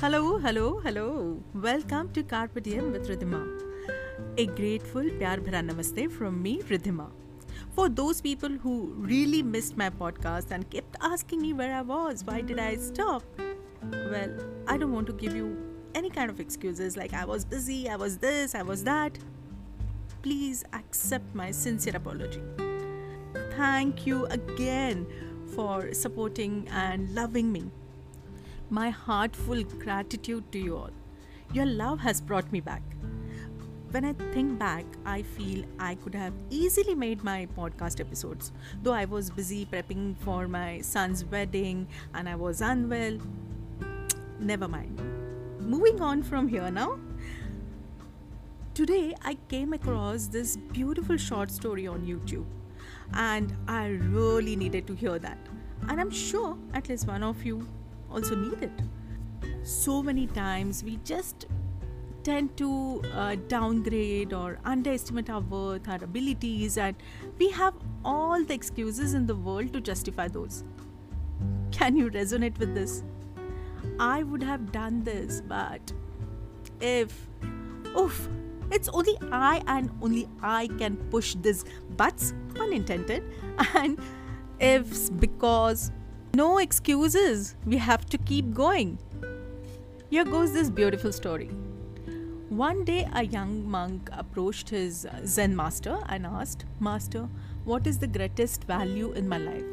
Hello, hello, hello. Welcome to Carpe Diem with Ridhima. A grateful pyar bhara namaste from me, Ridhima. For those people who really missed my podcast and kept asking me where I was, why did I stop? Well, I don't want to give you any kind of excuses like I was busy, I was this, I was that. Please accept my sincere apology. Thank you again for supporting and loving me. My heartful gratitude to you all. Your love has brought me back. When I think back, I feel I could have easily made my podcast episodes. Though I was busy prepping for my son's wedding and I was unwell. Never mind. Moving on from here now. Today, I came across this beautiful short story on YouTube, and I really needed to hear that. And I'm sure at least one of you also need it. So many times we just tend to uh, downgrade or underestimate our worth, our abilities, and we have all the excuses in the world to justify those. Can you resonate with this? I would have done this, but if, oof, it's only I and only I can push this buts, pun intended, and ifs because no excuses. We have to keep going. Here goes this beautiful story. One day, a young monk approached his Zen master and asked, Master, what is the greatest value in my life?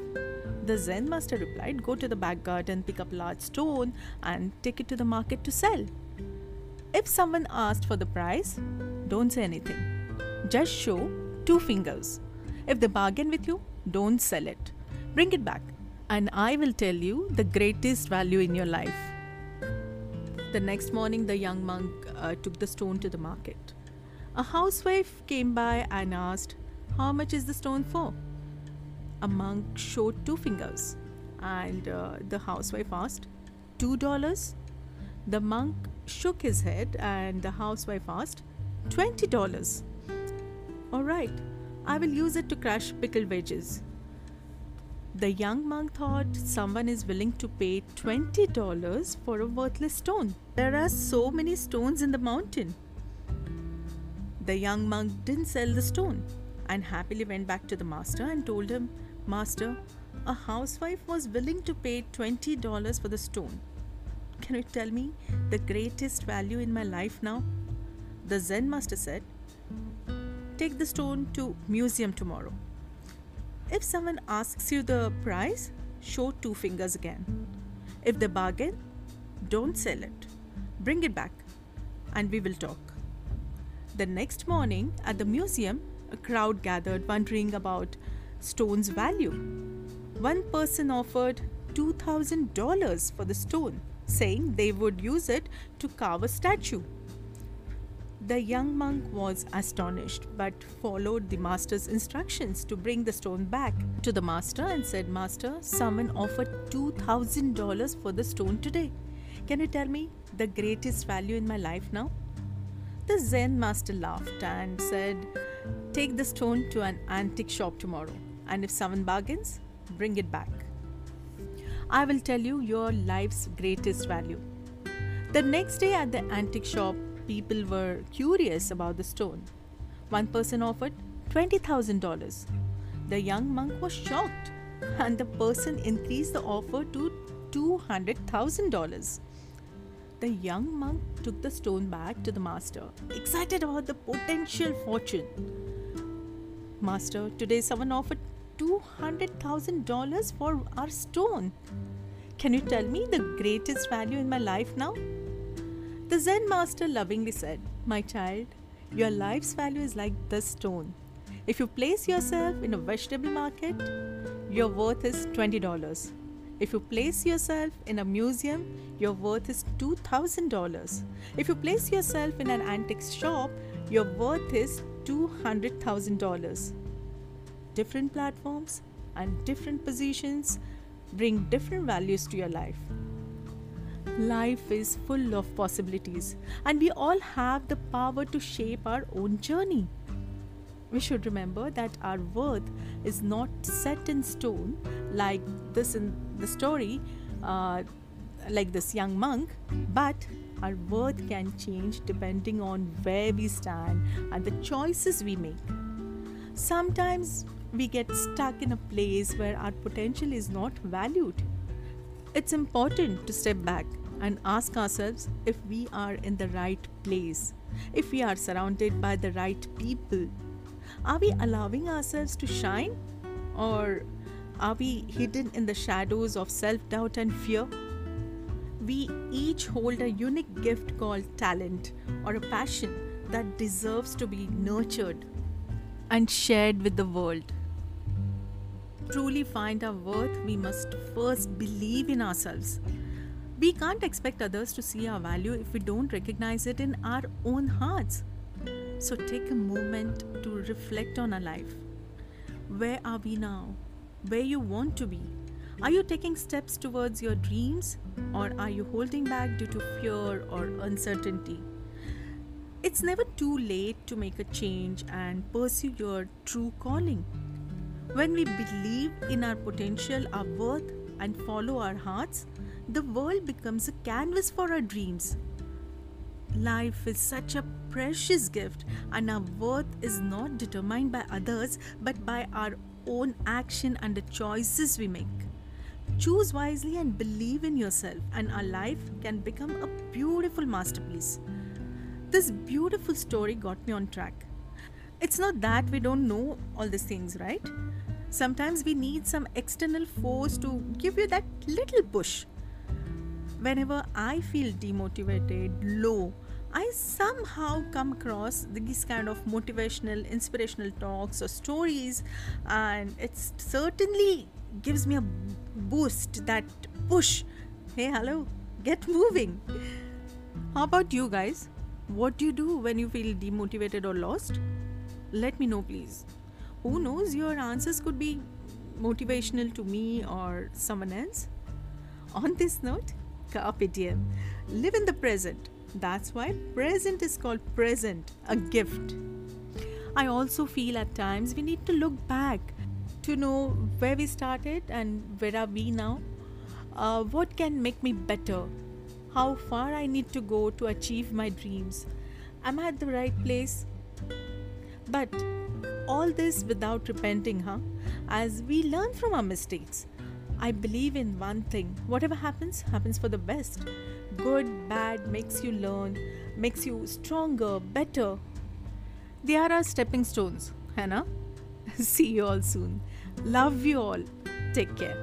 The Zen master replied, Go to the back garden, pick up a large stone, and take it to the market to sell. If someone asked for the price, don't say anything. Just show two fingers. If they bargain with you, don't sell it. Bring it back and I will tell you the greatest value in your life. The next morning, the young monk uh, took the stone to the market. A housewife came by and asked, How much is the stone for? A monk showed two fingers, and uh, the housewife asked, Two dollars? The monk shook his head, and the housewife asked, Twenty dollars. All right, I will use it to crush pickled veggies. The young monk thought someone is willing to pay $20 for a worthless stone. There are so many stones in the mountain. The young monk didn't sell the stone and happily went back to the master and told him, Master, a housewife was willing to pay $20 for the stone. Can you tell me the greatest value in my life now? The Zen master said, Take the stone to museum tomorrow. If someone asks you the price, show two fingers again. If they bargain, don't sell it. Bring it back and we will talk. The next morning at the museum, a crowd gathered wondering about stone's value. One person offered $2,000 for the stone, saying they would use it to carve a statue. The young monk was astonished, but followed the master's instructions to bring the stone back to the master and said, Master, someone offered $2,000 for the stone today. Can you tell me the greatest value in my life now? The Zen master laughed and said, Take the stone to an antique shop tomorrow, and if someone bargains, bring it back. I will tell you your life's greatest value. The next day at the antique shop, people were curious about the stone. One person offered $20,000. The young monk was shocked, and the person increased the offer to $200,000. The young monk took the stone back to the master, excited about the potential fortune. Master, today someone offered $200,000 for our stone. Can you tell me the greatest value in my life now? The Zen master lovingly said, My child, your life's value is like the stone. If you place yourself in a vegetable market, your worth is $20. If you place yourself in a museum, your worth is $2,000. If you place yourself in an antique shop, your worth is $200,000. Different platforms and different positions bring different values to your life. Life is full of possibilities, and we all have the power to shape our own journey. We should remember that our worth is not set in stone like this in the story. Uh, like this young monk, but our worth can change depending on where we stand and the choices we make. Sometimes we get stuck in a place where our potential is not valued. It's important to step back and ask ourselves if we are in the right place, if we are surrounded by the right people. Are we allowing ourselves to shine? Or are we hidden in the shadows of self doubt and fear? We each hold a unique gift called talent or a passion that deserves to be nurtured and shared with the world. To truly find our worth, we must first believe in ourselves. We can't expect others to see our value if we don't recognize it in our own hearts. So take a moment to reflect on our life. Where are we now? Where you want to be? Are you taking steps towards your dreams or are you holding back due to fear or uncertainty? It's never too late to make a change and pursue your true calling. When we believe in our potential, our worth, and follow our hearts, the world becomes a canvas for our dreams. Life is such a precious gift, and our worth is not determined by others but by our own action and the choices we make. Choose wisely and believe in yourself, and our life can become a beautiful masterpiece. This beautiful story got me on track. It's not that we don't know all these things, right? Sometimes we need some external force to give you that little push. Whenever I feel demotivated, low, I somehow come across these kind of motivational, inspirational talks or stories, and it certainly gives me a boost, that push. Hey, hello, get moving. How about you guys? What do you do when you feel demotivated or lost? Let me know, please who knows, your answers could be motivational to me or someone else. On this note, carpe diem. Live in the present. That's why present is called present, a gift. I also feel at times we need to look back to know where we started and where are we now. Uh, what can make me better? How far I need to go to achieve my dreams? Am I at the right place? But all this without repenting, huh? As we learn from our mistakes. I believe in one thing whatever happens, happens for the best. Good, bad makes you learn, makes you stronger, better. They are our stepping stones, Hannah. See you all soon. Love you all. Take care.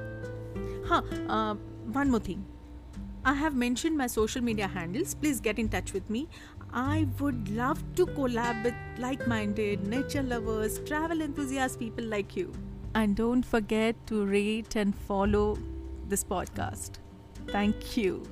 Huh, uh, one more thing. I have mentioned my social media mm-hmm. handles. Please get in touch with me. I would love to collab with like minded, nature lovers, travel enthusiasts, people like you. And don't forget to rate and follow this podcast. Thank you.